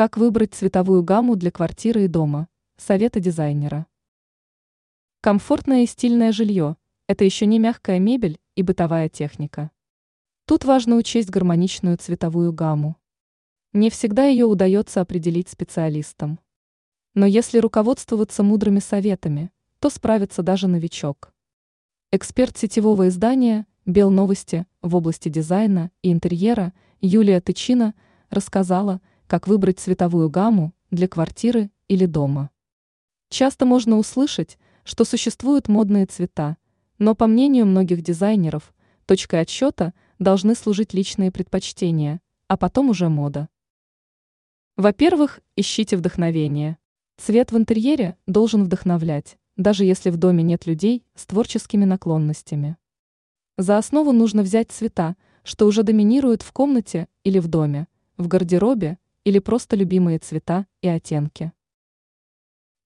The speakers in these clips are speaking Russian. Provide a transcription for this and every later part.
Как выбрать цветовую гамму для квартиры и дома? Советы дизайнера. Комфортное и стильное жилье – это еще не мягкая мебель и бытовая техника. Тут важно учесть гармоничную цветовую гамму. Не всегда ее удается определить специалистам. Но если руководствоваться мудрыми советами, то справится даже новичок. Эксперт сетевого издания «Белновости» в области дизайна и интерьера Юлия Тычина рассказала, как выбрать цветовую гамму для квартиры или дома. Часто можно услышать, что существуют модные цвета, но по мнению многих дизайнеров, точкой отсчета должны служить личные предпочтения, а потом уже мода. Во-первых, ищите вдохновение. Цвет в интерьере должен вдохновлять, даже если в доме нет людей с творческими наклонностями. За основу нужно взять цвета, что уже доминируют в комнате или в доме, в гардеробе или просто любимые цвета и оттенки.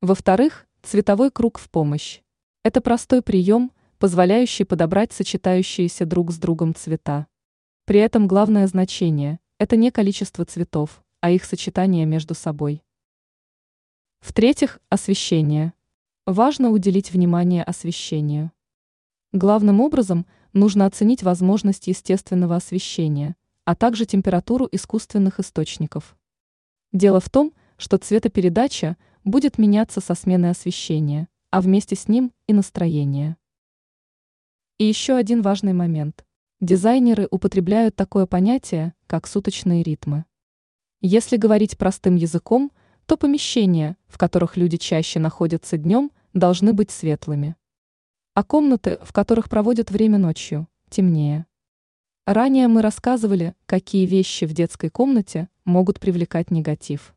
Во-вторых, цветовой круг в помощь. Это простой прием, позволяющий подобрать сочетающиеся друг с другом цвета. При этом главное значение – это не количество цветов, а их сочетание между собой. В-третьих, освещение. Важно уделить внимание освещению. Главным образом нужно оценить возможность естественного освещения, а также температуру искусственных источников. Дело в том, что цветопередача будет меняться со сменой освещения, а вместе с ним и настроение. И еще один важный момент. Дизайнеры употребляют такое понятие, как суточные ритмы. Если говорить простым языком, то помещения, в которых люди чаще находятся днем, должны быть светлыми. А комнаты, в которых проводят время ночью, темнее. Ранее мы рассказывали, какие вещи в детской комнате могут привлекать негатив.